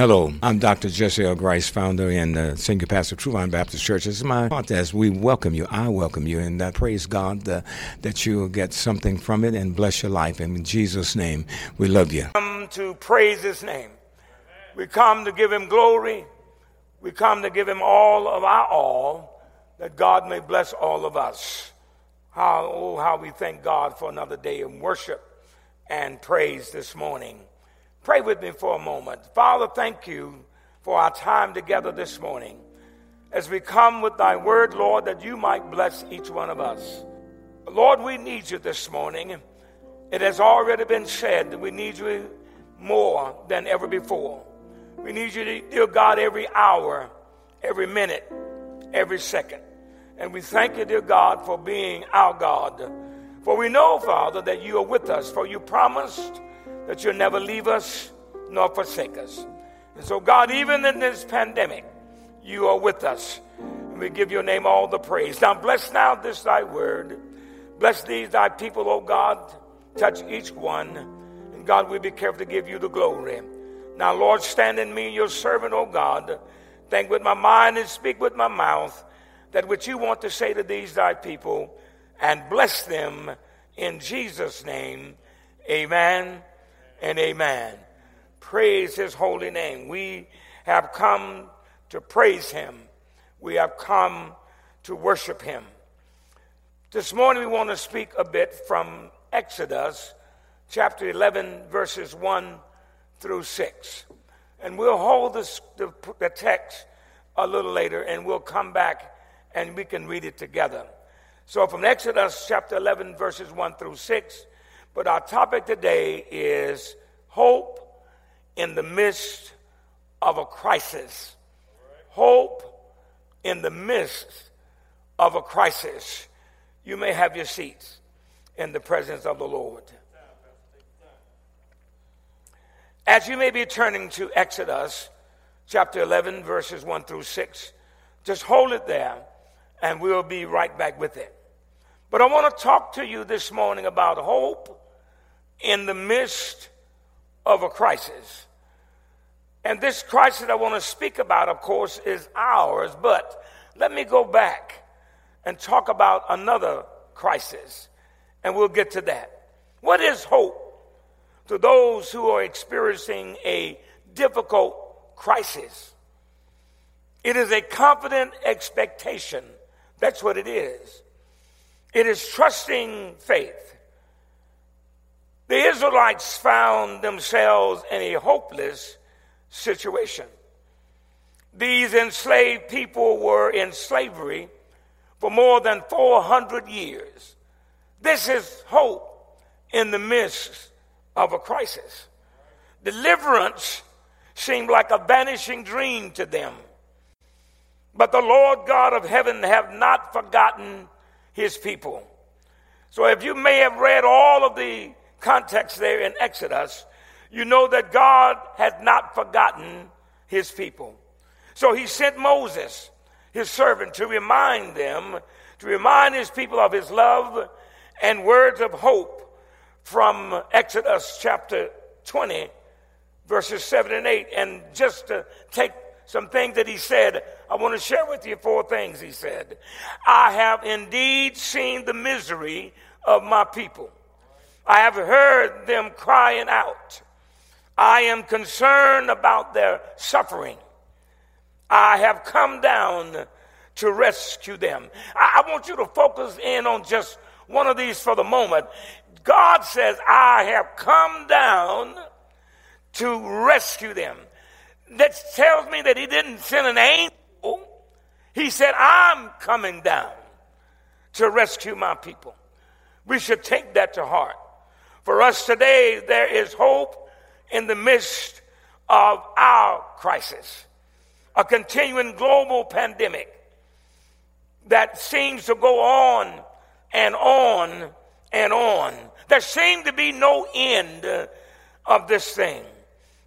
Hello, I'm Dr. Jesse L. Grice, founder and uh, senior pastor of True Vine Baptist Church. This is my podcast. We welcome you. I welcome you, and I praise God uh, that you will get something from it and bless your life. In Jesus' name, we love you. Come to praise His name. We come to give Him glory. We come to give Him all of our all, that God may bless all of us. How oh, how we thank God for another day of worship and praise this morning. Pray with me for a moment. Father, thank you for our time together this morning. As we come with thy word, Lord, that you might bless each one of us. Lord, we need you this morning. It has already been said that we need you more than ever before. We need you, dear God, every hour, every minute, every second. And we thank you, dear God, for being our God. For we know, Father, that you are with us, for you promised that you'll never leave us nor forsake us. And so, God, even in this pandemic, you are with us. And we give your name all the praise. Now, bless now this thy word. Bless these thy people, O God. Touch each one. And God, we be careful to give you the glory. Now, Lord, stand in me, your servant, O God. Think with my mind and speak with my mouth that which you want to say to these thy people and bless them in Jesus' name. Amen and amen. Praise his holy name. We have come to praise him. We have come to worship him. This morning we want to speak a bit from Exodus chapter 11, verses 1 through 6. And we'll hold this, the, the text a little later and we'll come back and we can read it together. So from Exodus chapter 11, verses 1 through 6, but our topic today is hope in the midst of a crisis. Hope in the midst of a crisis. You may have your seats in the presence of the Lord. As you may be turning to Exodus chapter 11, verses 1 through 6, just hold it there and we'll be right back with it. But I want to talk to you this morning about hope in the midst of a crisis. And this crisis I want to speak about, of course, is ours, but let me go back and talk about another crisis, and we'll get to that. What is hope to those who are experiencing a difficult crisis? It is a confident expectation. That's what it is. It is trusting faith. The Israelites found themselves in a hopeless situation. These enslaved people were in slavery for more than 400 years. This is hope in the midst of a crisis. Deliverance seemed like a vanishing dream to them. But the Lord God of heaven have not forgotten his people. So if you may have read all of the context there in Exodus, you know that God had not forgotten his people. So he sent Moses, his servant, to remind them, to remind his people of his love and words of hope from Exodus chapter 20, verses 7 and 8. And just to take some things that he said, I want to share with you four things he said. I have indeed seen the misery of my people I have heard them crying out. I am concerned about their suffering. I have come down to rescue them. I, I, want you to focus in on just one of these for the moment. God says, I have come down to rescue them. That tells me that He didn't send an angel. He said, I'm coming down to rescue my people. We should take that to heart. For us today, there is hope in the midst of our crisis, a continuing global pandemic that seems to go on and on and on. There seems to be no end of this thing.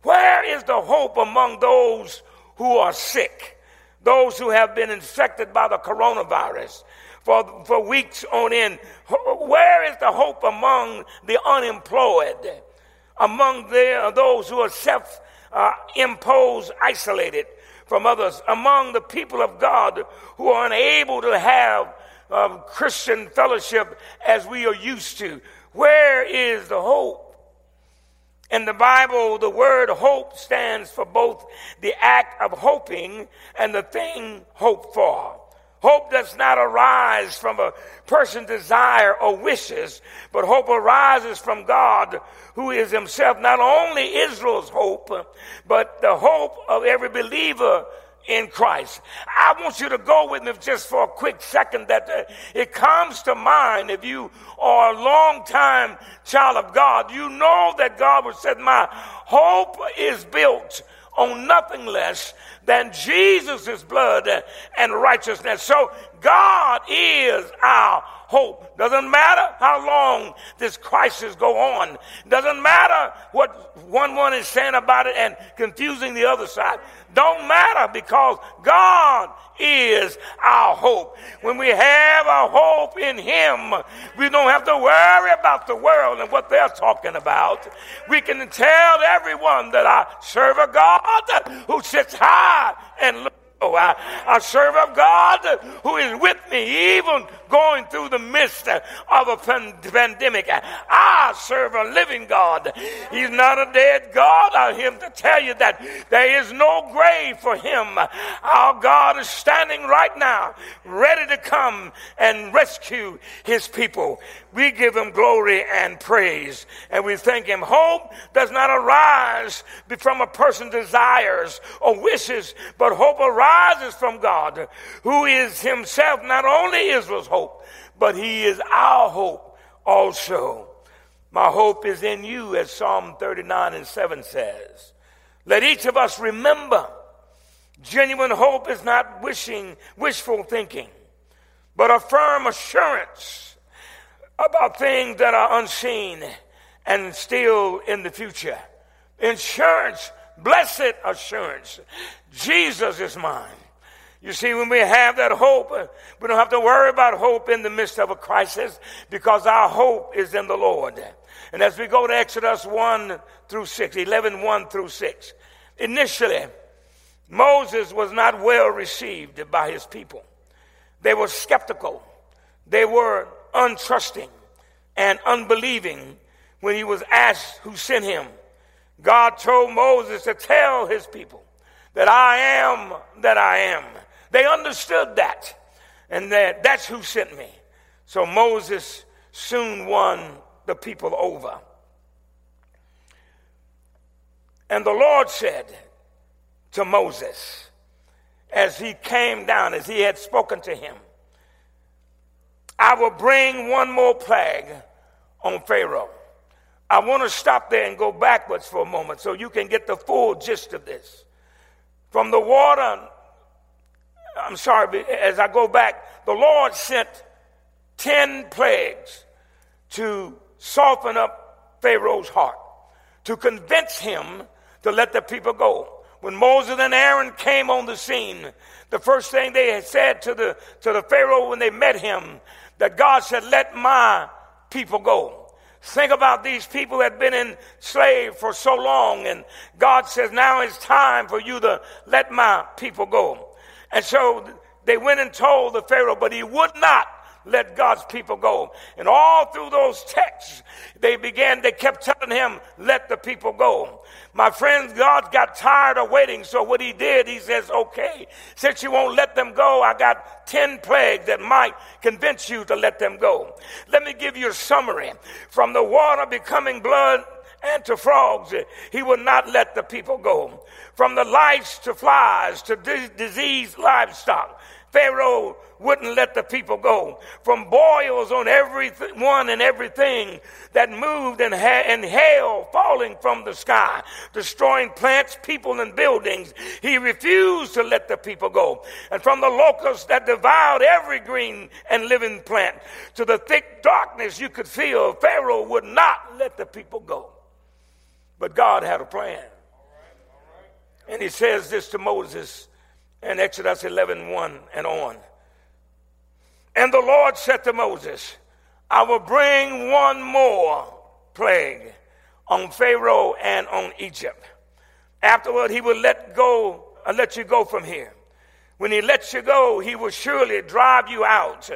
Where is the hope among those who are sick, those who have been infected by the coronavirus, for, for weeks on end. Where is the hope among the unemployed, among the, those who are self uh, imposed, isolated from others among the people of God who are unable to have uh, Christian fellowship as we are used to. Where is the hope? In the Bible, the word hope stands for both the act of hoping and the thing hoped for. Hope does not arise from a person's desire or wishes, but hope arises from God, who is himself not only Israel's hope, but the hope of every believer in Christ. I want you to go with me just for a quick second that uh, it comes to mind if you are a long time child of God, you know that God would say, my hope is built on nothing less than Jesus' blood and righteousness. So God is our hope. Doesn't matter how long this crisis go on. Doesn't matter what one one is saying about it and confusing the other side. Don't matter because God is our hope. When we have our hope in Him, we don't have to worry about the world and what they're talking about. We can tell everyone that I serve a God who sits high and Oh, I, I serve a God who is with me, even going through the midst of a pandemic. I serve a living God. He's not a dead God. I him to tell you that there is no grave for him. Our God is standing right now, ready to come and rescue his people. We give him glory and praise, and we thank him. Hope does not arise from a person's desires or wishes, but hope arises from God, who is himself not only Israel's hope, but He is our hope also. My hope is in you, as Psalm 39 and 7 says. Let each of us remember genuine hope is not wishing, wishful thinking, but a firm assurance about things that are unseen and still in the future. Insurance, blessed assurance. Jesus is mine. You see, when we have that hope, uh, we don't have to worry about hope in the midst of a crisis because our hope is in the Lord. And as we go to Exodus 1 through 6, 11, 1 through 6, initially, Moses was not well received by his people. They were skeptical. They were untrusting and unbelieving when he was asked who sent him. God told Moses to tell his people that I am that I am. They understood that. And that that's who sent me. So Moses soon won the people over. And the Lord said to Moses, as he came down, as he had spoken to him, I will bring one more plague on Pharaoh. I want to stop there and go backwards for a moment so you can get the full gist of this. From the water I'm sorry, as I go back, the Lord sent 10 plagues to soften up Pharaoh's heart, to convince him to let the people go. When Moses and Aaron came on the scene, the first thing they had said to the, to the Pharaoh when they met him, that God said, let my people go. Think about these people that had been enslaved for so long, and God says, now it's time for you to let my people go. And so they went and told the Pharaoh, but he would not let God's people go. And all through those texts, they began, they kept telling him, let the people go. My friends, God got tired of waiting. So what he did, he says, okay, since you won't let them go, I got 10 plagues that might convince you to let them go. Let me give you a summary. From the water becoming blood and to frogs, he would not let the people go. From the lice to flies to diseased livestock, Pharaoh wouldn't let the people go. From boils on everyone and everything that moved and, ha- and hail falling from the sky, destroying plants, people, and buildings, he refused to let the people go. And from the locusts that devoured every green and living plant to the thick darkness you could feel, Pharaoh would not let the people go. But God had a plan. And he says this to Moses in Exodus 11 1 and on. And the Lord said to Moses, I will bring one more plague on Pharaoh and on Egypt. Afterward, he will let go, uh, let you go from here. When he lets you go, he will surely drive you out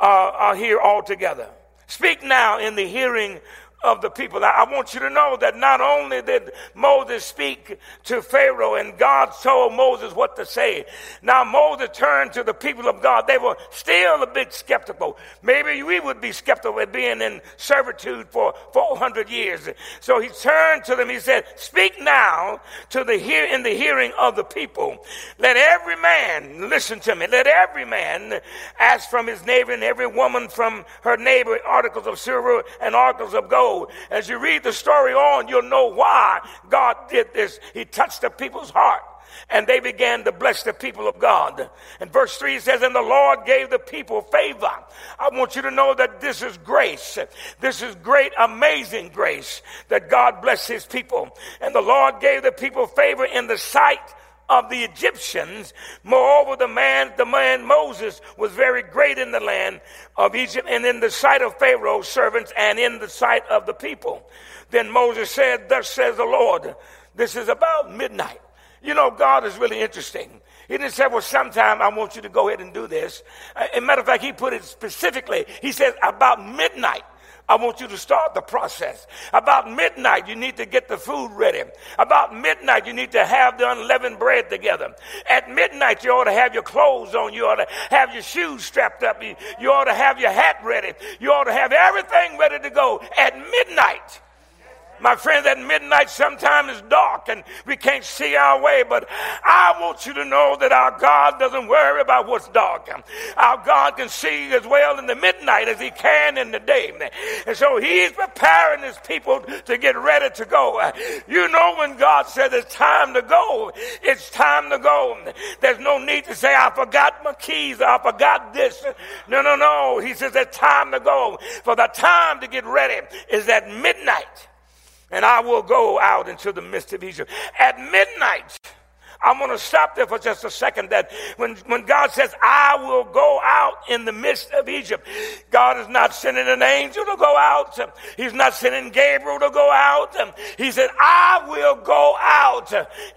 uh, uh, here altogether. Speak now in the hearing of the people. I want you to know that not only did Moses speak to Pharaoh and God told Moses what to say. Now Moses turned to the people of God. They were still a bit skeptical. Maybe we would be skeptical at being in servitude for 400 years. So he turned to them. He said, speak now to the hear in the hearing of the people. Let every man listen to me. Let every man ask from his neighbor and every woman from her neighbor articles of silver and articles of gold as you read the story on, you'll know why God did this. He touched the people's heart and they began to bless the people of God. And verse 3 says, And the Lord gave the people favor. I want you to know that this is grace. This is great, amazing grace that God blessed his people. And the Lord gave the people favor in the sight of the Egyptians. Moreover, the man, the man Moses was very great in the land of Egypt and in the sight of Pharaoh's servants and in the sight of the people. Then Moses said, Thus says the Lord, this is about midnight. You know, God is really interesting. He didn't say, well, sometime I want you to go ahead and do this. As a matter of fact, he put it specifically. He says, about midnight. I want you to start the process. About midnight, you need to get the food ready. About midnight, you need to have the unleavened bread together. At midnight, you ought to have your clothes on. You ought to have your shoes strapped up. You, ought to have your hat ready. You ought to have everything ready to go at midnight. My friends, at midnight sometimes it's dark and we can't see our way, but I want you to know that our God doesn't worry about what's dark. Our God can see as well in the midnight as he can in the day. And so he's preparing his people to get ready to go. You know when God says it's time to go, it's time to go. There's no need to say, I forgot my keys, I forgot this. No, no, no. He says it's time to go. For the time to get ready is at midnight and I will go out into the midst of Egypt. At midnight, I'm going to stop there for just a second. That when, when God says, I will go out in the midst of Egypt, God is not sending an angel to go out. He's not sending Gabriel to go out. He said, I will go out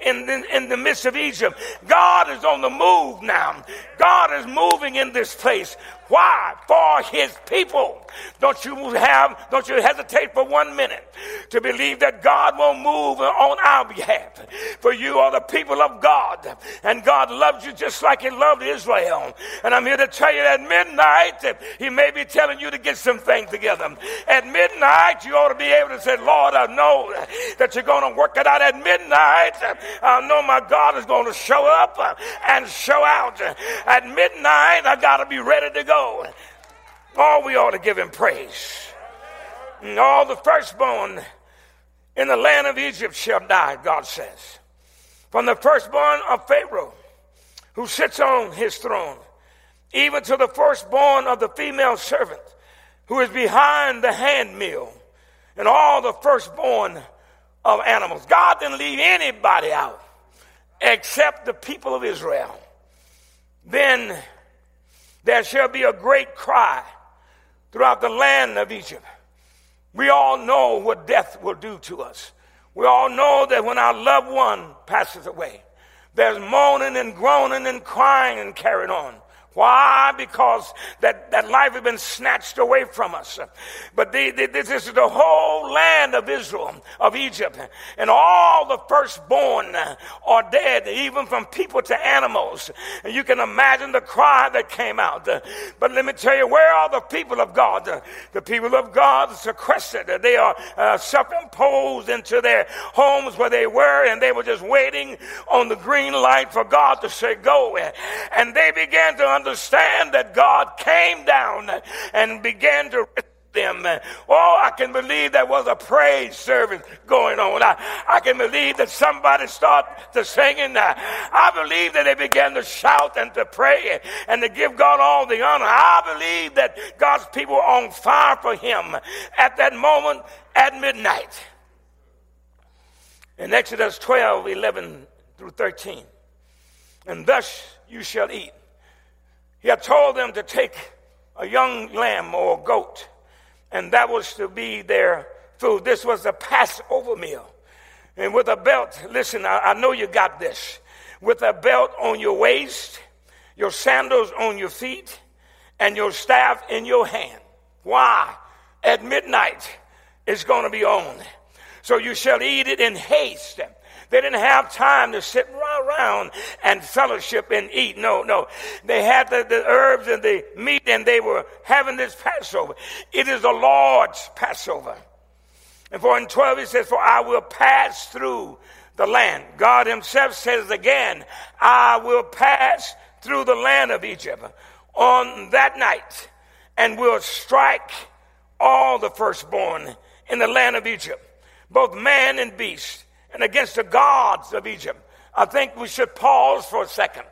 in the, in the midst of Egypt. God is on the move now. God is moving in this place. Why? For his people. Don't you have, don't you hesitate for one minute to believe that God will move on our behalf. For you are the people of God, and God loves you just like he loved Israel. And I'm here to tell you that midnight, he may be telling you to get some things together. At midnight, you ought to be able to say, Lord, I know that you're going to work it out at midnight. I know my God is going to show up and show out. At midnight, I got to be ready to go. Oh, we ought to give him praise. And all the firstborn in the land of Egypt shall die, God says. From the firstborn of Pharaoh, who sits on his throne, even to the firstborn of the female servant, who is behind the handmill, and all the firstborn of animals. God didn't leave anybody out except the people of Israel. Then there shall be a great cry throughout the land of Egypt. We all know what death will do to us. We all know that when our loved one passes away, there's moaning and groaning and crying and carrying on. Why? Because that, that life has been snatched away from us. But the, the, this is the whole land of Israel, of Egypt. And all the firstborn are dead, even from people to animals. And you can imagine the cry that came out. But let me tell you, where are the people of God? The people of God sequestered. They are uh, self-imposed into their homes where they were, and they were just waiting on the green light for God to say go. And they began to understand that God came down and began to them. Oh, I can believe there was a praise service going on. I, I can believe that somebody started to singing. I believe that they began to shout and to pray and to give God all the honor. I believe that God's people were on fire for Him at that moment at midnight. In Exodus 12, 11 through 13. And thus you shall eat he had told them to take a young lamb or a goat, and that was to be their food. This was the Passover meal. and with a belt, listen, I, I know you got this. With a belt on your waist, your sandals on your feet, and your staff in your hand. Why? At midnight, it's going to be on. So you shall eat it in haste. They didn't have time to sit around and fellowship and eat. No, no. They had the, the herbs and the meat and they were having this Passover. It is the Lord's Passover. And for in 12 he says, For I will pass through the land. God himself says again, I will pass through the land of Egypt on that night and will strike all the firstborn in the land of Egypt, both man and beast, and against the gods of Egypt. I think we should pause for a second.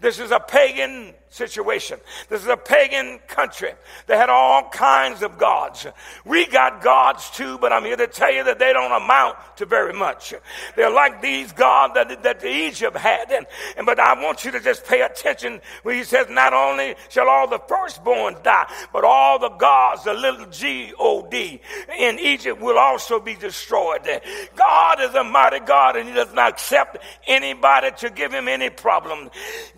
This is a pagan situation. This is a pagan country. They had all kinds of gods. We got gods too, but I'm here to tell you that they don't amount to very much. They're like these gods that, that Egypt had. And, and but I want you to just pay attention when he says, not only shall all the firstborn die, but all the gods, the little G-O-D in Egypt will also be destroyed. God is a mighty God and he does not accept anybody to give him any problem.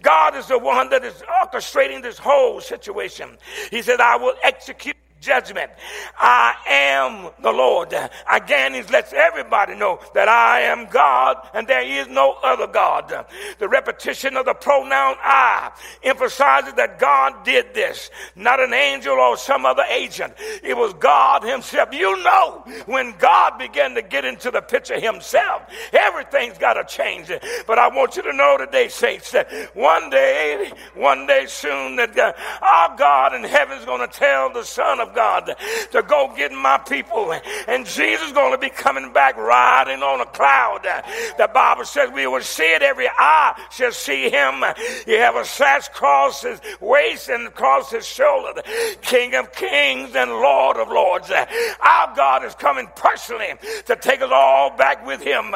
God is the one that is oh, orchestrating this whole situation. He said, I will execute judgment. I am the Lord. Again, he lets everybody know that I am God and there is no other God. The repetition of the pronoun I emphasizes that God did this, not an angel or some other agent. It was God himself. You know, when God began to get into the picture himself, everything's got to change. But I want you to know today, saints, that one day, one day soon, that uh, our God in heaven is going to tell the Son of God to go get my people. And Jesus is going to be coming back riding on a cloud. The Bible says we will see it. Every eye shall see him. You have a sash across his waist and across his shoulder. King of kings and Lord of lords. Our God is coming personally to take us all back with him.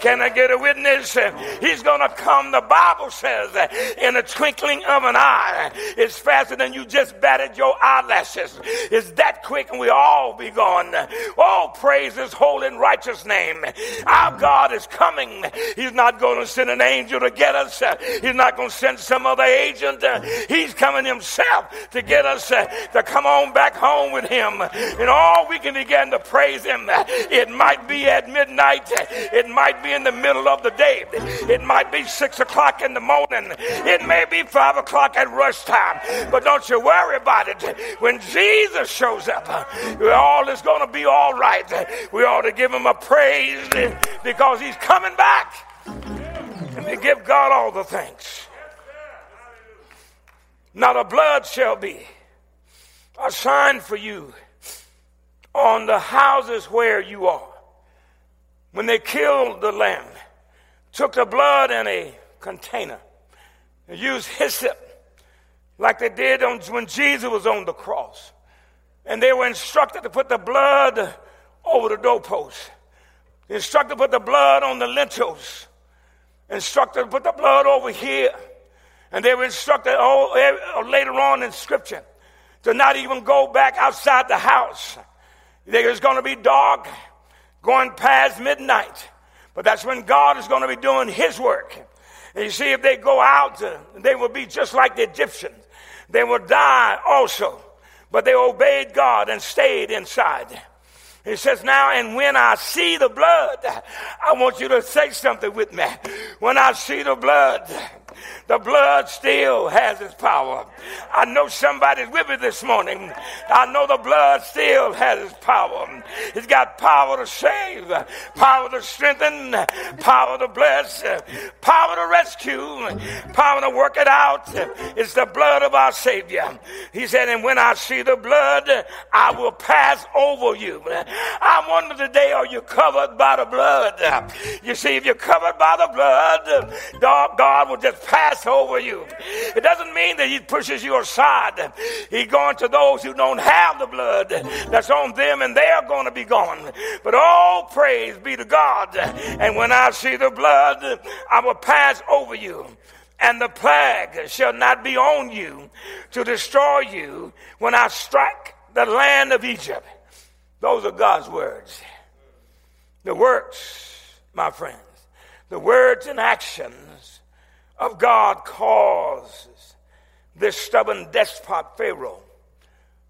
Can I get a witness? He's going to come, the Bible says, in a twinkling of an eye. It's faster than you just batted your eyelashes. Is that quick and we all be gone. Oh, praise his holy and righteous name. Our God is coming. He's not going to send an angel to get us. He's not going to send some other agent. He's coming himself to get us to come on back home with him. And all we can begin to praise him. It might be at midnight. It might be in the middle of the day. It might be six o'clock in the morning. It may be five o'clock at rush time. But don't you worry about it. When Jesus shows up, all is going to be all right. We ought to give him a praise because he's coming back. And we give God all the thanks. Not a blood shall be a sign for you on the houses where you are. When they killed the lamb, took the blood in a container, and used hyssop like they did on, when Jesus was on the cross. And they were instructed to put the blood over the doorpost. Instructed to put the blood on the lintels. Instructed to put the blood over here. And they were instructed oh, later on in Scripture to not even go back outside the house. Was going to be dark, going past midnight. But that's when God is going to be doing His work. And you see, if they go out, uh, they will be just like the Egyptians. They will die also. But they obeyed God and stayed inside. He says, Now, and when I see the blood, I want you to say something with me. When I see the blood, the blood still has its power. I know somebody's with me this morning. I know the blood still has its power. It's got power to save, power to strengthen, power to bless, power to rescue, power to work it out. It's the blood of our Savior. He said, And when I see the blood, I will pass over you. I wonder today, are you covered by the blood? You see, if you're covered by the blood, God will just pass over you. It doesn't mean that he pushes you aside. He's going to those who don't have the blood that's on them and they're going to be gone. But all praise be to God. And when I see the blood, I will pass over you and the plague shall not be on you to destroy you when I strike the land of Egypt. Those are God's words. The works my friends. The words and actions of God causes this stubborn despot Pharaoh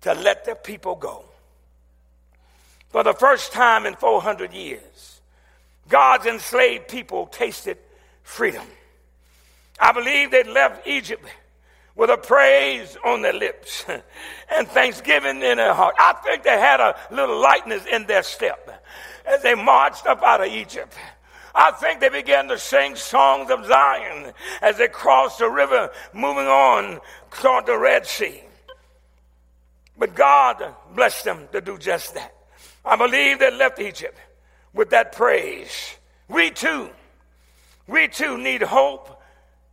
to let the people go. For the first time in 400 years, God's enslaved people tasted freedom. I believe they left Egypt with a praise on their lips and thanksgiving in their heart. I think they had a little lightness in their step as they marched up out of Egypt. I think they began to sing songs of Zion as they crossed the river, moving on toward the Red Sea. But God blessed them to do just that. I believe they left Egypt with that praise. We too, we too need hope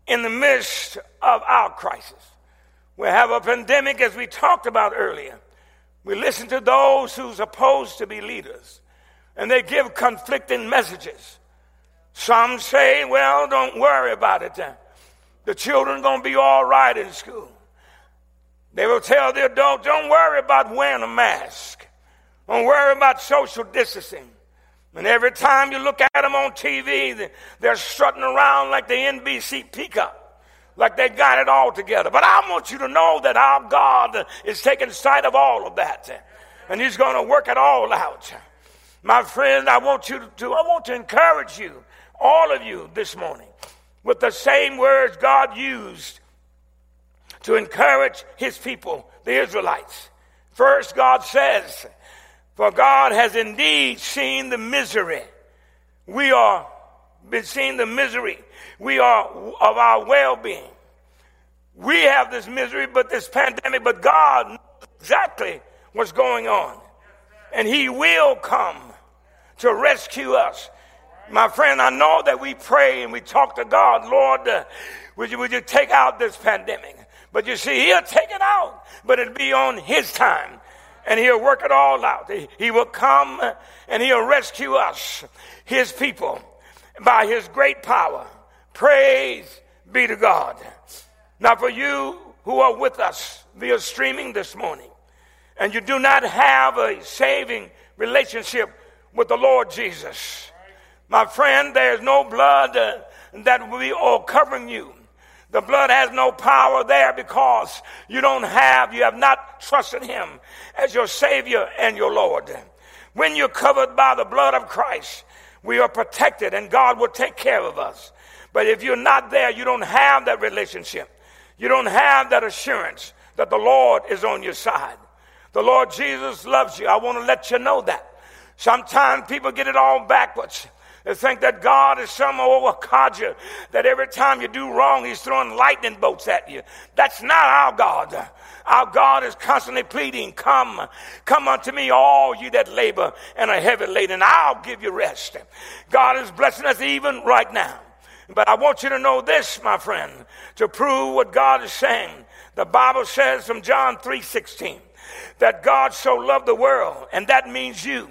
in the midst of our crisis. We have a pandemic, as we talked about earlier. We listen to those who's supposed to be leaders, and they give conflicting messages. Some say, well, don't worry about it. The children going to be all right in school. They will tell the adults, don't worry about wearing a mask. Don't worry about social distancing. And every time you look at them on TV, they're strutting around like the NBC peacock, like they got it all together. But I want you to know that our God is taking sight of all of that, and He's going to work it all out. My friend, I want you to, I want to encourage you, all of you this morning, with the same words God used to encourage His people, the Israelites. First, God says, for God has indeed seen the misery. We are been seeing the misery. We are of our well-being. We have this misery, but this pandemic, but God knows exactly what's going on. And He will come to rescue us. My friend, I know that we pray and we talk to God, Lord, uh, would, you, would you take out this pandemic? But you see, He'll take it out, but it'll be on His time and he'll work it all out. He will come and he'll rescue us, his people, by his great power. Praise be to God. Now, for you who are with us via streaming this morning, and you do not have a saving relationship with the Lord Jesus, my friend, there's no blood uh, that will be all covering you. The blood has no power there because you don't have, you have not trusted Him as your Savior and your Lord. When you're covered by the blood of Christ, we are protected and God will take care of us. But if you're not there, you don't have that relationship. You don't have that assurance that the Lord is on your side. The Lord Jesus loves you. I want to let you know that. Sometimes people get it all backwards. They think that God is some old codger, that every time you do wrong, he's throwing lightning bolts at you. That's not our God. Our God is constantly pleading, Come, come unto me, all you that labor and are heavy laden, I'll give you rest. God is blessing us even right now. But I want you to know this, my friend, to prove what God is saying. The Bible says from John 3 16 that God so loved the world, and that means you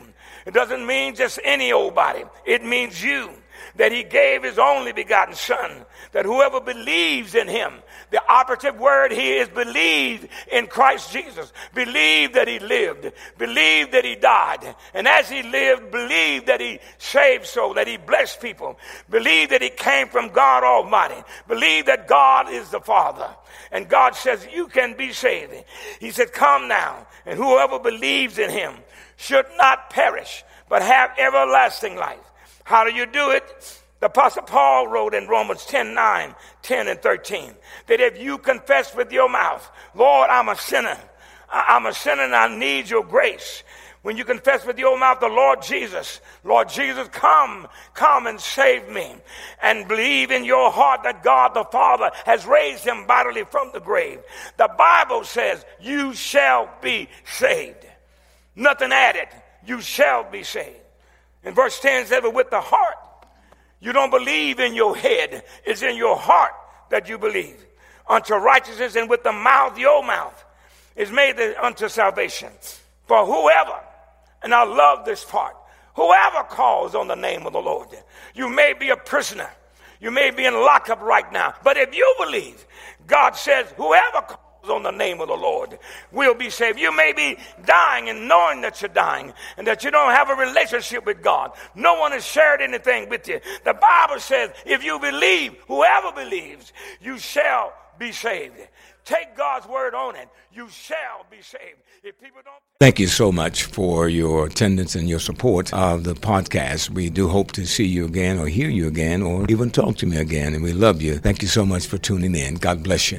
it doesn't mean just any old body. It means you. That he gave his only begotten son. That whoever believes in him, the operative word here is believe in Christ Jesus. Believe that he lived. Believe that he died. And as he lived, believe that he saved so, that he blessed people. Believe that he came from God Almighty. Believe that God is the Father. And God says, you can be saved. He said, come now. And whoever believes in him should not perish, but have everlasting life. How do you do it? The apostle Paul wrote in Romans 10, 9, 10 and 13 that if you confess with your mouth, Lord, I'm a sinner. I'm a sinner and I need your grace. When you confess with your mouth the Lord Jesus, Lord Jesus, come, come and save me. And believe in your heart that God the Father has raised him bodily from the grave. The Bible says you shall be saved nothing added, you shall be saved. And verse 10 says, with the heart, you don't believe in your head, it's in your heart that you believe. Unto righteousness, and with the mouth, your mouth, is made unto salvation. For whoever, and I love this part, whoever calls on the name of the Lord, you may be a prisoner. You may be in lockup right now. But if you believe, God says, whoever on the name of the Lord will be saved. You may be dying and knowing that you're dying and that you don't have a relationship with God. No one has shared anything with you. The Bible says if you believe, whoever believes, you shall be saved. Take God's word on it. You shall be saved. If people don't. Thank you so much for your attendance and your support of the podcast. We do hope to see you again or hear you again or even talk to me again. And we love you. Thank you so much for tuning in. God bless you.